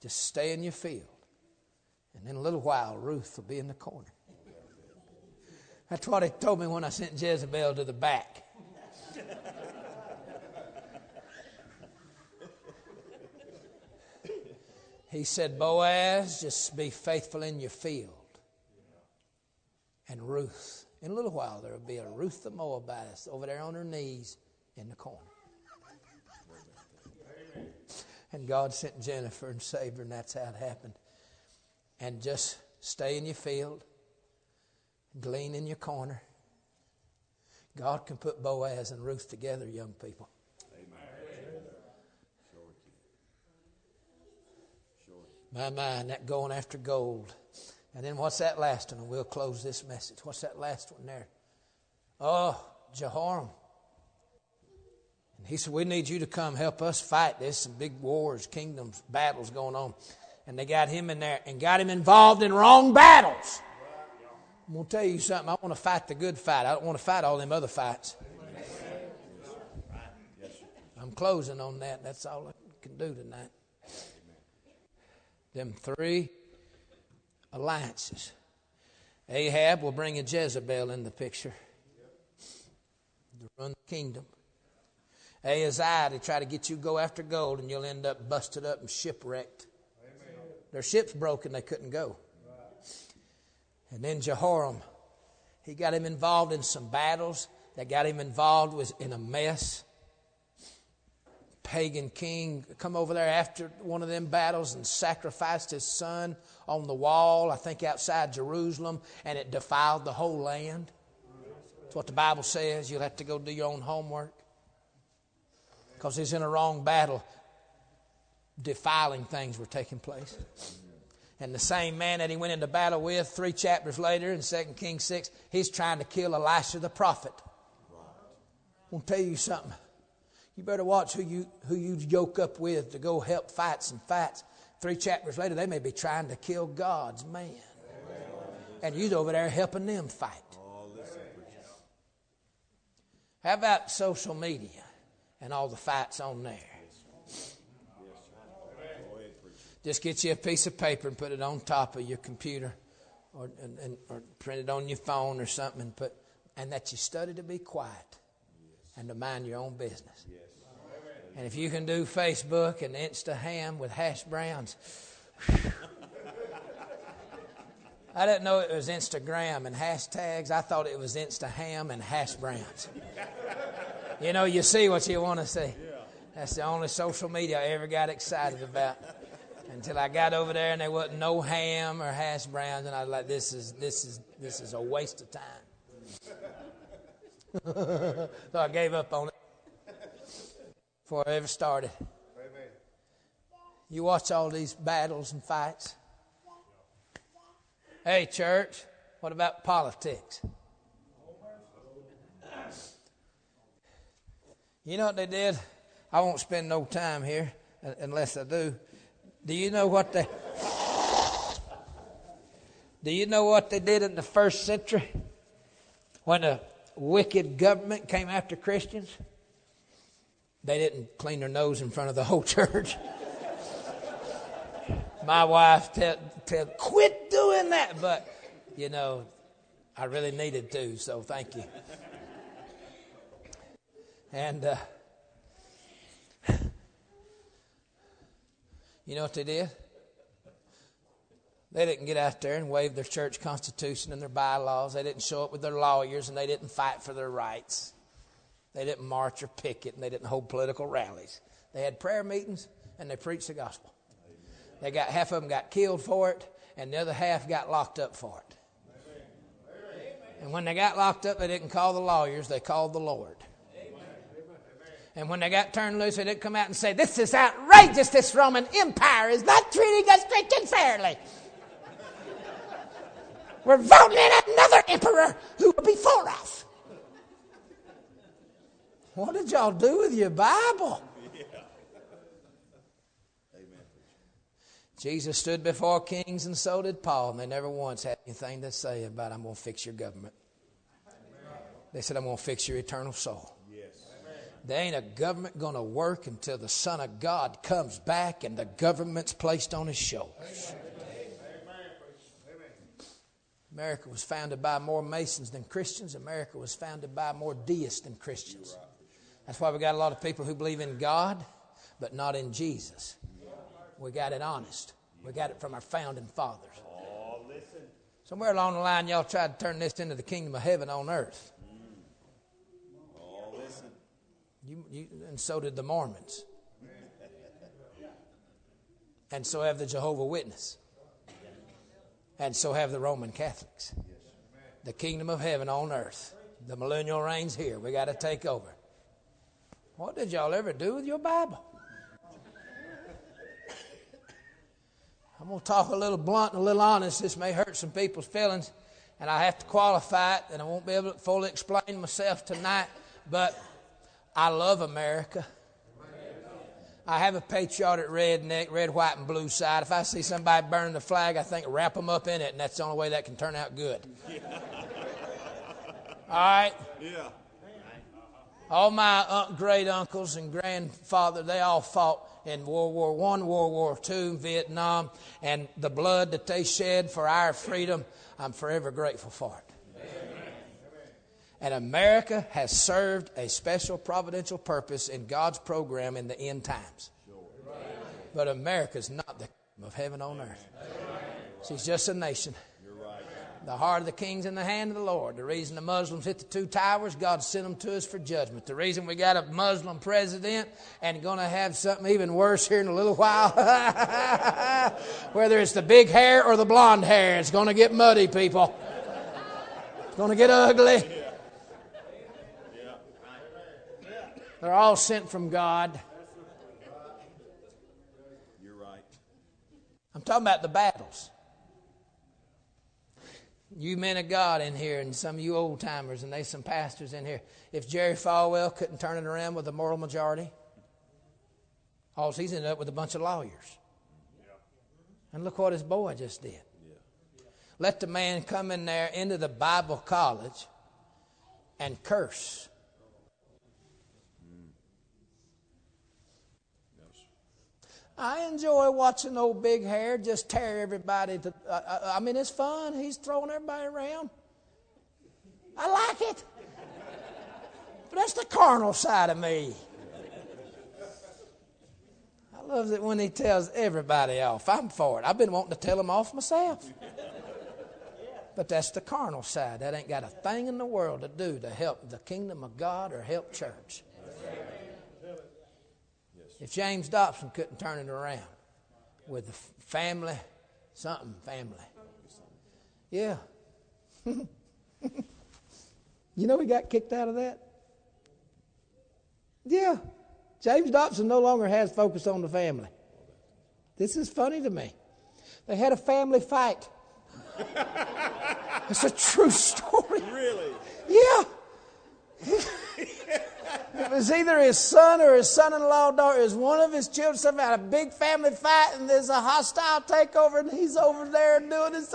just stay in your field. And in a little while, Ruth will be in the corner. That's what he told me when I sent Jezebel to the back. He said, Boaz, just be faithful in your field. And Ruth, in a little while, there will be a Ruth the Moabitess over there on her knees in the corner. And God sent Jennifer and saved her, and that's how it happened. And just stay in your field, glean in your corner. God can put Boaz and Ruth together, young people. My mind, that going after gold And then what's that last one? And we'll close this message. What's that last one there? Oh, Jehoram. And he said, We need you to come help us fight. There's some big wars, kingdoms, battles going on. And they got him in there and got him involved in wrong battles. I'm going to tell you something. I want to fight the good fight. I don't want to fight all them other fights. I'm closing on that. That's all I can do tonight. Them three alliances. Ahab will bring a Jezebel in the picture to run the kingdom. Ahaziah to try to get you go after gold, and you'll end up busted up and shipwrecked. Amen. Their ship's broken, they couldn't go. And then Jehoram, he got him involved in some battles that got him involved was in a mess pagan king come over there after one of them battles and sacrificed his son on the wall, I think outside Jerusalem, and it defiled the whole land. That's what the Bible says. You'll have to go do your own homework. Because he's in a wrong battle. Defiling things were taking place. And the same man that he went into battle with three chapters later in 2 Kings 6, he's trying to kill Elisha the prophet. I want to tell you something. You better watch who you, who you yoke up with to go help fights and fights. Three chapters later, they may be trying to kill God's man. And you're over there helping them fight. How about social media and all the fights on there? Just get you a piece of paper and put it on top of your computer or, and, and, or print it on your phone or something and put, and that you study to be quiet and to mind your own business. And if you can do Facebook and Instaham with hash browns, I didn't know it was Instagram and hashtags. I thought it was Instaham and hash browns. You know, you see what you want to see. That's the only social media I ever got excited about. Until I got over there and there wasn't no ham or hash browns, and I was like, "This is this is this is a waste of time." [laughs] so I gave up on it before I ever started. Amen. You watch all these battles and fights. Hey, church, what about politics? You know what they did? I won't spend no time here unless I do. Do you know what they Do you know what they did in the first century when a wicked government came after Christians? They didn't clean their nose in front of the whole [laughs] church. My wife tell, tell, quit doing that, but you know, I really needed to, so thank you. And uh, you know what they did? They didn't get out there and wave their church constitution and their bylaws. They didn't show up with their lawyers and they didn't fight for their rights. They didn't march or picket and they didn't hold political rallies. They had prayer meetings and they preached the gospel. They got half of them got killed for it and the other half got locked up for it. And when they got locked up, they didn't call the lawyers, they called the Lord. And when they got turned loose, they didn't come out and say, This is outrageous. This Roman Empire is not treating us Christians fairly. We're voting in another emperor who will be for us. What did y'all do with your Bible? Yeah. Amen. Jesus stood before kings and so did Paul, and they never once had anything to say about, I'm going to fix your government. They said, I'm going to fix your eternal soul. Yes. There ain't a government going to work until the Son of God comes back and the government's placed on his shoulders. America was founded by more Masons than Christians. America was founded by more deists than Christians. That's why we got a lot of people who believe in God, but not in Jesus. We got it honest. We got it from our founding fathers. Somewhere along the line, y'all tried to turn this into the kingdom of heaven on earth. You, you, and so did the Mormons. And so have the Jehovah Witness. And so have the Roman Catholics. The kingdom of heaven on earth. The millennial reigns here. We got to take over. What did y'all ever do with your Bible? I'm going to talk a little blunt and a little honest. This may hurt some people's feelings, and I have to qualify it, and I won't be able to fully explain myself tonight, but I love America. I have a patriotic redneck, red, white, and blue side. If I see somebody burn the flag, I think wrap them up in it, and that's the only way that can turn out good. [laughs] All right? Yeah. All my great uncles and grandfather, they all fought in World War One, World War Two, Vietnam, and the blood that they shed for our freedom, I'm forever grateful for it. And America has served a special providential purpose in God's program in the end times. But America is not the kingdom of heaven on earth. She's just a nation. The heart of the king's in the hand of the Lord. The reason the Muslims hit the two towers, God sent them to us for judgment. The reason we got a Muslim president and going to have something even worse here in a little while, [laughs] whether it's the big hair or the blonde hair, it's going to get muddy, people. It's going to get ugly. They're all sent from God. You're right. I'm talking about the battles. You men of God in here, and some of you old timers, and there's some pastors in here. If Jerry Falwell couldn't turn it around with a moral majority, all he's ended up with a bunch of lawyers. And look what his boy just did. Let the man come in there into the Bible college and curse. I enjoy watching old big hair just tear everybody to. Uh, uh, I mean, it's fun. He's throwing everybody around. I like it. But that's the carnal side of me. I love it when he tells everybody off. I'm for it. I've been wanting to tell him off myself. But that's the carnal side. That ain't got a thing in the world to do to help the kingdom of God or help church. If James Dobson couldn't turn it around with the family, something family. Yeah. [laughs] you know he got kicked out of that? Yeah. James Dobson no longer has focus on the family. This is funny to me. They had a family fight. [laughs] it's a true story. Really? Yeah. [laughs] it was either his son or his son-in-law daughter. It was one of his children. Something had a big family fight, and there's a hostile takeover, and he's over there doing his.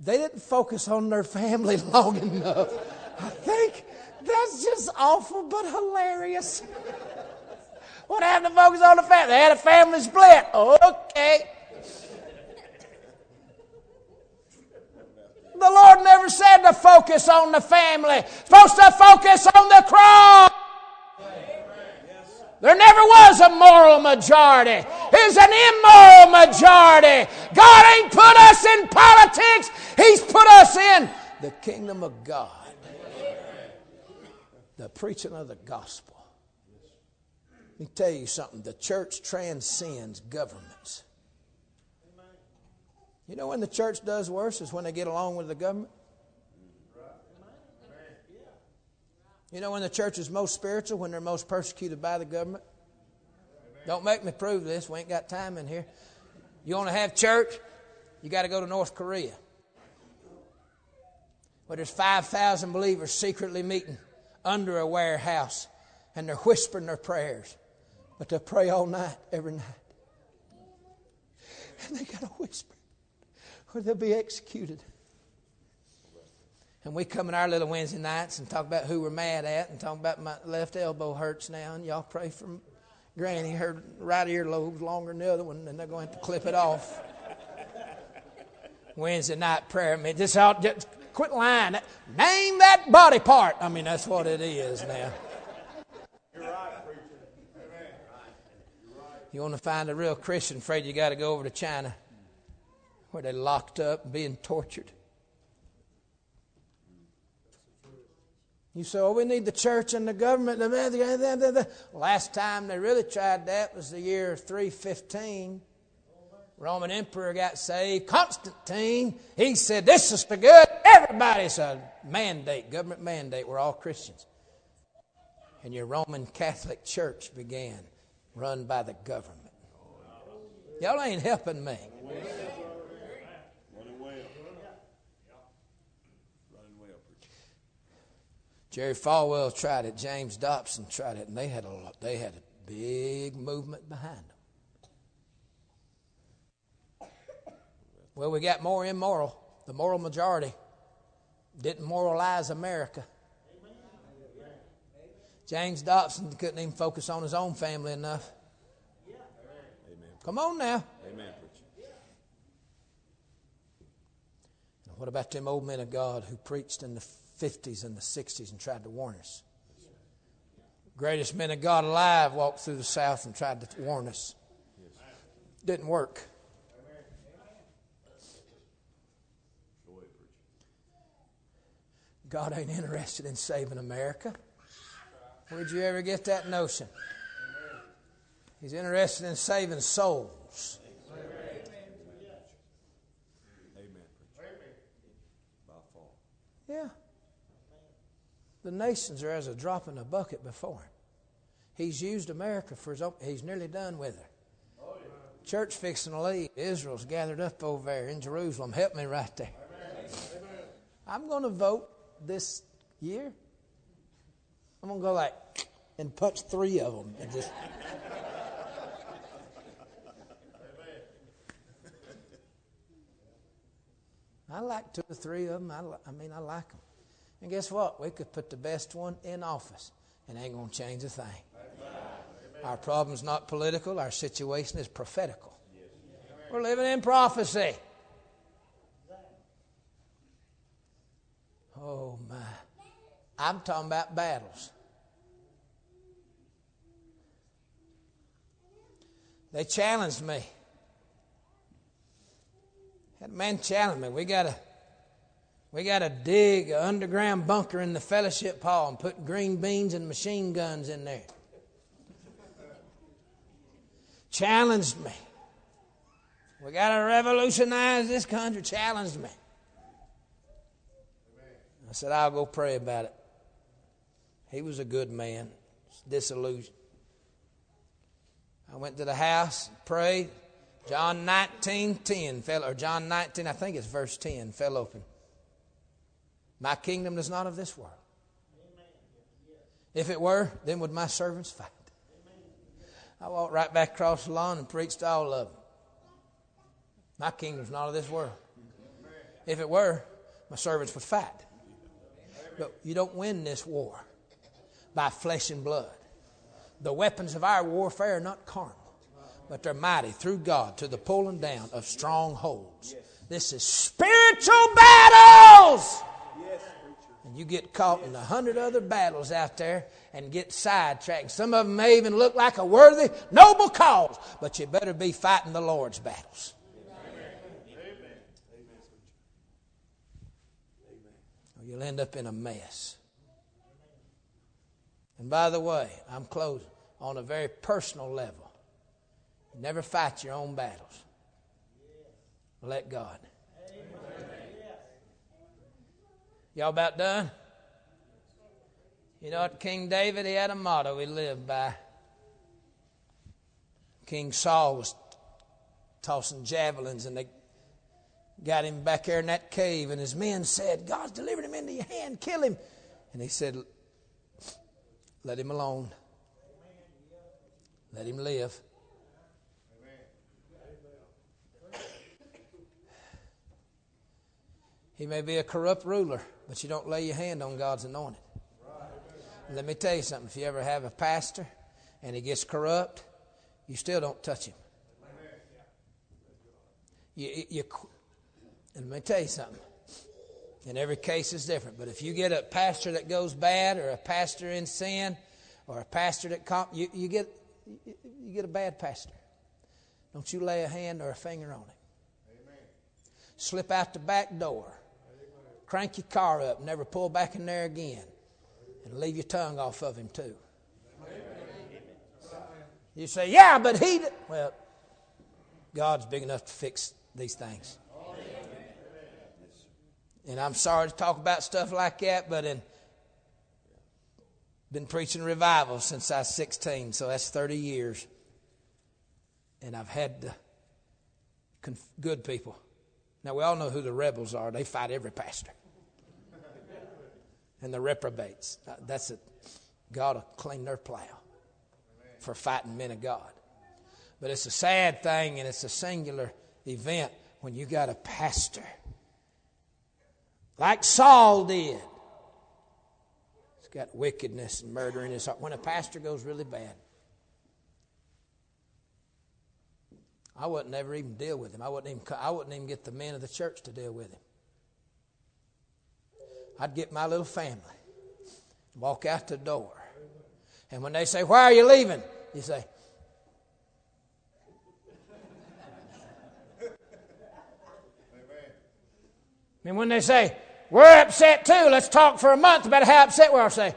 They didn't focus on their family [laughs] long enough. I think that's just awful, but hilarious. What happened to focus on the family? They had a family split. Okay. The Lord never said to focus on the family. supposed to focus on the cross. There never was a moral majority. It's an immoral majority. God ain't put us in politics. He's put us in the kingdom of God. The preaching of the gospel. Let me tell you something. The church transcends governments. You know when the church does worse is when they get along with the government? You know when the church is most spiritual? When they're most persecuted by the government? Don't make me prove this. We ain't got time in here. You want to have church? You got to go to North Korea. Where there's 5,000 believers secretly meeting under a warehouse and they're whispering their prayers. But they pray all night, every night. [laughs] And they got to whisper or they'll be executed. And we come in our little Wednesday nights and talk about who we're mad at and talk about my left elbow hurts now and y'all pray for Granny. Her right earlobe's longer than the other one and they're going to have to clip it off. Wednesday night prayer. Mean, just, out, just quit lying. Name that body part. I mean, that's what it is now. You're right, preacher. You want to find a real Christian, afraid you got to go over to China where they're locked up being tortured. You say, oh, we need the church and the government. Last time they really tried that was the year 315. Roman emperor got saved. Constantine, he said, this is the good. Everybody's a mandate, government mandate. We're all Christians. And your Roman Catholic Church began, run by the government. Y'all ain't helping me. Running well. Running well, preacher. Jerry Falwell tried it. James Dobson tried it, and they had a they had a big movement behind them. Well, we got more immoral. The moral majority didn't moralize America. James Dobson couldn't even focus on his own family enough. Amen. Come on now. Amen. What about them old men of God who preached in the 50s and the 60s and tried to warn us? Greatest men of God alive walked through the South and tried to warn us. Didn't work. Go ahead, preacher. God ain't interested in saving America. Where'd you ever get that notion? He's interested in saving souls. Amen. By far. Yeah. The nations are as a drop in a bucket before him. He's used America for his own, he's nearly done with her. Church fixing to leave. Israel's gathered up over there in Jerusalem. Help me right there. I'm going to vote this year. I'm going to go like and punch three of them and just. I like two or three of them. I, li- I mean, I like them. And guess what? We could put the best one in office and ain't going to change a thing. Our problem's not political, our situation is prophetical. We're living in prophecy. Oh, my. I'm talking about battles. They challenged me. That man challenged me. We got to we got to dig an underground bunker in the fellowship hall and put green beans and machine guns in there. Challenged me. We got to revolutionize this country. Challenged me. I said, I'll go pray about it. He was a good man, disillusioned. I went to the house, prayed. John 19, 10 fell, or John 19, I think it's verse 10, fell open. My kingdom is not of this world. If it were, then would my servants fight. I walked right back across the lawn and preached to all of them. My kingdom's not of this world. If it were, my servants would fight. But you don't win this war by flesh and blood. The weapons of our warfare are not carnal, but they're mighty through God to the pulling down of strongholds. This is spiritual battles! And you get caught in a hundred other battles out there and get sidetracked. Some of them may even look like a worthy, noble cause, but you better be fighting the Lord's battles. Or you'll end up in a mess. And by the way, I'm closing on a very personal level. Never fight your own battles. Let God. Y'all about done? You know what, King David, he had a motto he lived by. King Saul was tossing javelins and they got him back there in that cave and his men said, God's delivered him into your hand, kill him. And he said, let him alone. Let him live. He may be a corrupt ruler, but you don't lay your hand on God's anointed. Let me tell you something. If you ever have a pastor and he gets corrupt, you still don't touch him. You, you, and let me tell you something. And every case is different. But if you get a pastor that goes bad, or a pastor in sin, or a pastor that comp, you, you get you get a bad pastor. Don't you lay a hand or a finger on him. Slip out the back door. Crank your car up. Never pull back in there again. And leave your tongue off of him too. You say, yeah, but he. d-" Well, God's big enough to fix these things. And I'm sorry to talk about stuff like that, but in been preaching revival since I was 16, so that's 30 years. And I've had conf- good people. Now, we all know who the rebels are. They fight every pastor. And the reprobates. Uh, That's it. God will clean their plow for fighting men of God. But it's a sad thing and it's a singular event when you got a pastor like Saul did. He's got wickedness and murder in his heart. When a pastor goes really bad, I wouldn't ever even deal with him. I wouldn't even, I wouldn't even get the men of the church to deal with him. I'd get my little family, walk out the door. And when they say, Why are you leaving? You say, [laughs] And when they say, We're upset too, let's talk for a month about how upset we are, I say,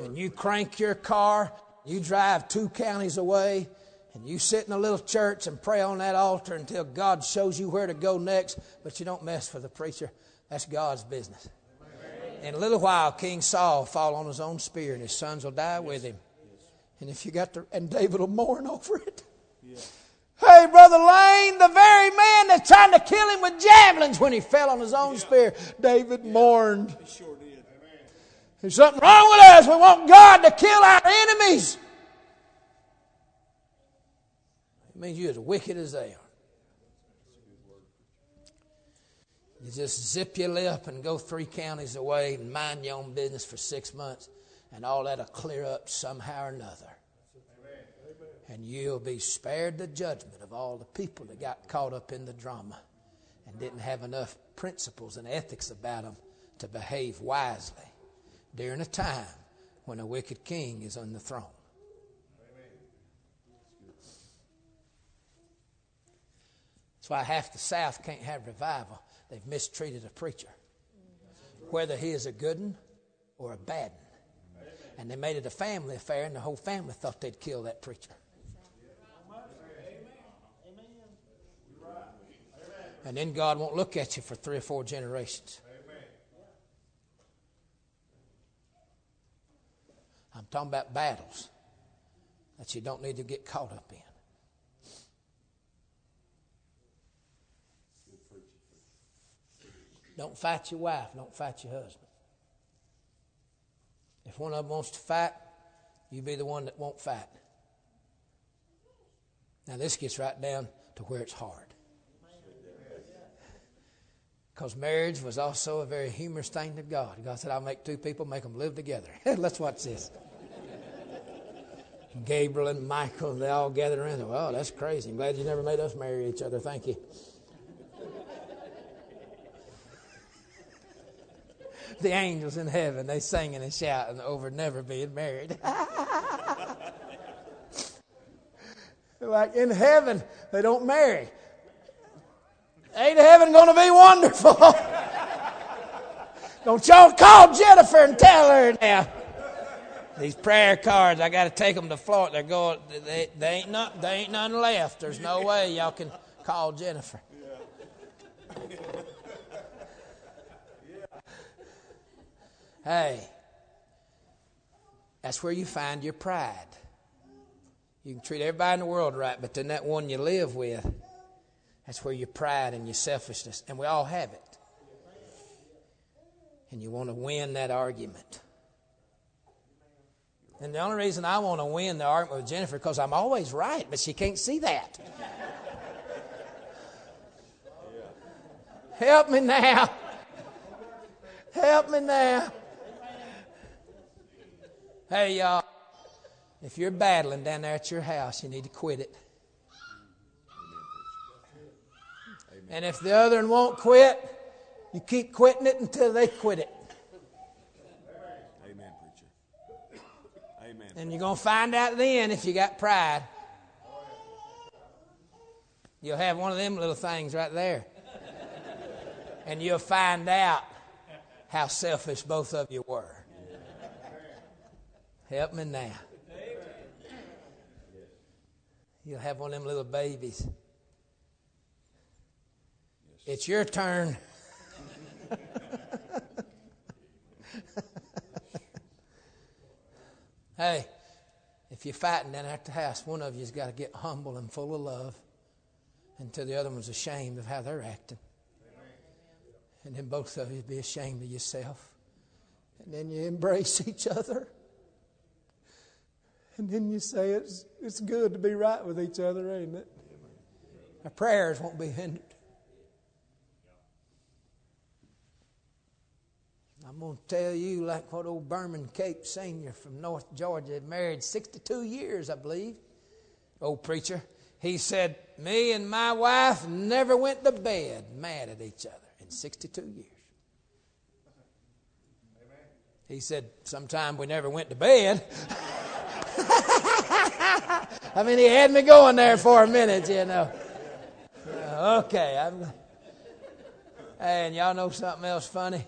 And you crank your car, you drive two counties away, and you sit in a little church and pray on that altar until God shows you where to go next, but you don't mess with the preacher. That's God's business. In a little while, King Saul fall on his own spear, and his sons will die with him. And if you got to, and David will mourn [laughs] over it. Hey, Brother Lane, the very man that's trying to kill him with javelins when he fell on his own spear, David mourned. Sure. There's something wrong with us. We want God to kill our enemies. It means you're as wicked as they are. You just zip your lip and go three counties away and mind your own business for six months, and all that'll clear up somehow or another. And you'll be spared the judgment of all the people that got caught up in the drama and didn't have enough principles and ethics about them to behave wisely during a time when a wicked king is on the throne. That's why half the South can't have revival. They've mistreated a preacher, whether he is a good one or a bad one. And they made it a family affair, and the whole family thought they'd kill that preacher. And then God won't look at you for three or four generations. I'm talking about battles that you don't need to get caught up in. Don't fight your wife, don't fight your husband. If one of them wants to fight, you be the one that won't fight. Now, this gets right down to where it's hard. Because marriage was also a very humorous thing to God. God said, I'll make two people, make them live together. [laughs] Let's watch this. Gabriel and Michael, they all gathered around. Well, that's crazy. I'm glad you never made us marry each other. Thank you. [laughs] the angels in heaven, they singing and shouting over never being married. [laughs] like in heaven, they don't marry. Ain't heaven going to be wonderful? [laughs] don't y'all call Jennifer and tell her now. These prayer cards, I got to take them to Florida. They're going. They, they ain't not. They ain't none left. There's no way y'all can call Jennifer. Hey, that's where you find your pride. You can treat everybody in the world right, but then that one you live with, that's where your pride and your selfishness, and we all have it. And you want to win that argument. And the only reason I want to win the argument with Jennifer because I'm always right, but she can't see that. [laughs] Help me now. Help me now. Hey, y'all, if you're battling down there at your house, you need to quit it. And if the other one won't quit, you keep quitting it until they quit it. Amen, preacher. Amen. And you're going to find out then if you got pride. You'll have one of them little things right there. And you'll find out how selfish both of you were. Help me now. You'll have one of them little babies. It's your turn. [laughs] hey, If you're fighting down at the house, one of you's got to get humble and full of love until the other one's ashamed of how they're acting. And then both of you be ashamed of yourself. And then you embrace [laughs] each other. And then you say it's, it's good to be right with each other, ain't it? Our prayers won't be hindered. I'm going to tell you, like what old Berman Cape Sr. from North Georgia, married 62 years, I believe, old preacher. He said, Me and my wife never went to bed mad at each other in 62 years. He said, Sometime we never went to bed. [laughs] I mean, he had me going there for a minute, you know. Uh, okay. I'm, and y'all know something else funny?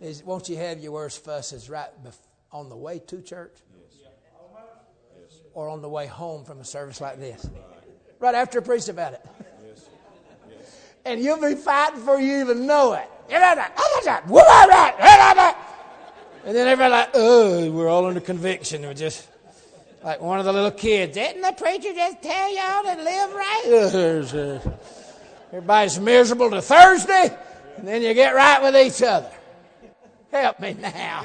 Is won't you have your worst fusses right on the way to church? Or on the way home from a service like this? Right after a preached about it. And you'll be fighting before you even know it. And then everybody like, oh, we're all under conviction. We're just like one of the little kids. Didn't the preacher just tell y'all to live right? Everybody's miserable to Thursday, and then you get right with each other. Help me now.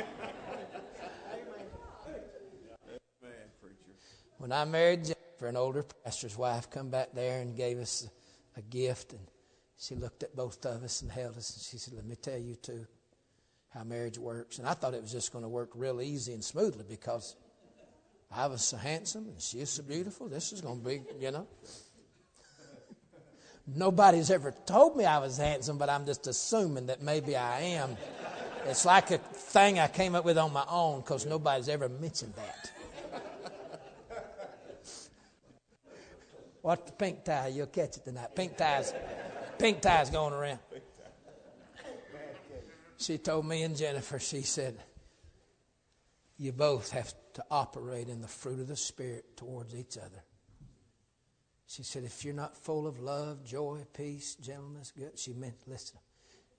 When I married Jennifer, an older pastor's wife come back there and gave us a gift, and she looked at both of us and held us, and she said, "Let me tell you too how marriage works." And I thought it was just going to work real easy and smoothly because I was so handsome and she is so beautiful. This is going to be, you know. Nobody's ever told me I was handsome, but I'm just assuming that maybe I am. It's like a thing I came up with on my own because nobody's ever mentioned that. Watch the pink tie. You'll catch it tonight. Pink ties. Pink ties going around. She told me and Jennifer, she said, You both have to operate in the fruit of the Spirit towards each other. She said, If you're not full of love, joy, peace, gentleness, good, she meant, listen,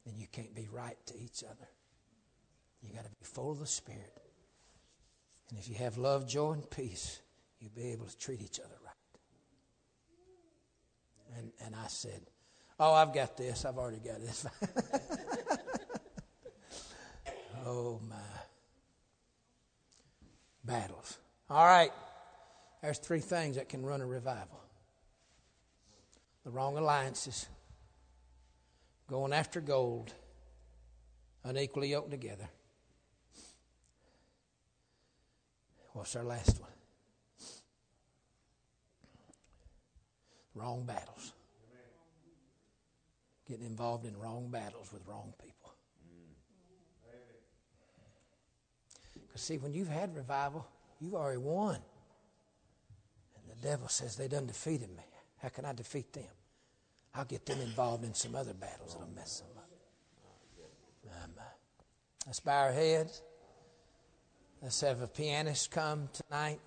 then you can't be right to each other. You got to be full of the Spirit. And if you have love, joy, and peace, you'll be able to treat each other right. And, and I said, Oh, I've got this. I've already got this. [laughs] oh, my. Battles. All right. There's three things that can run a revival the wrong alliances, going after gold, unequally yoked together. What's our last one? Wrong battles. Getting involved in wrong battles with wrong people. Because, see, when you've had revival, you've already won. And the devil says, They done defeated me. How can I defeat them? I'll get them involved in some other battles that'll mess them up. Um, uh, let's bow our heads. Let's have a pianist come tonight.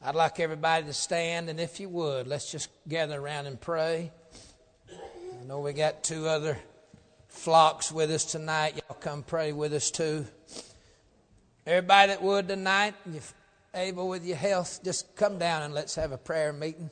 I'd like everybody to stand, and if you would, let's just gather around and pray. I know we got two other flocks with us tonight. Y'all come pray with us too. Everybody that would tonight, if able with your health, just come down and let's have a prayer meeting.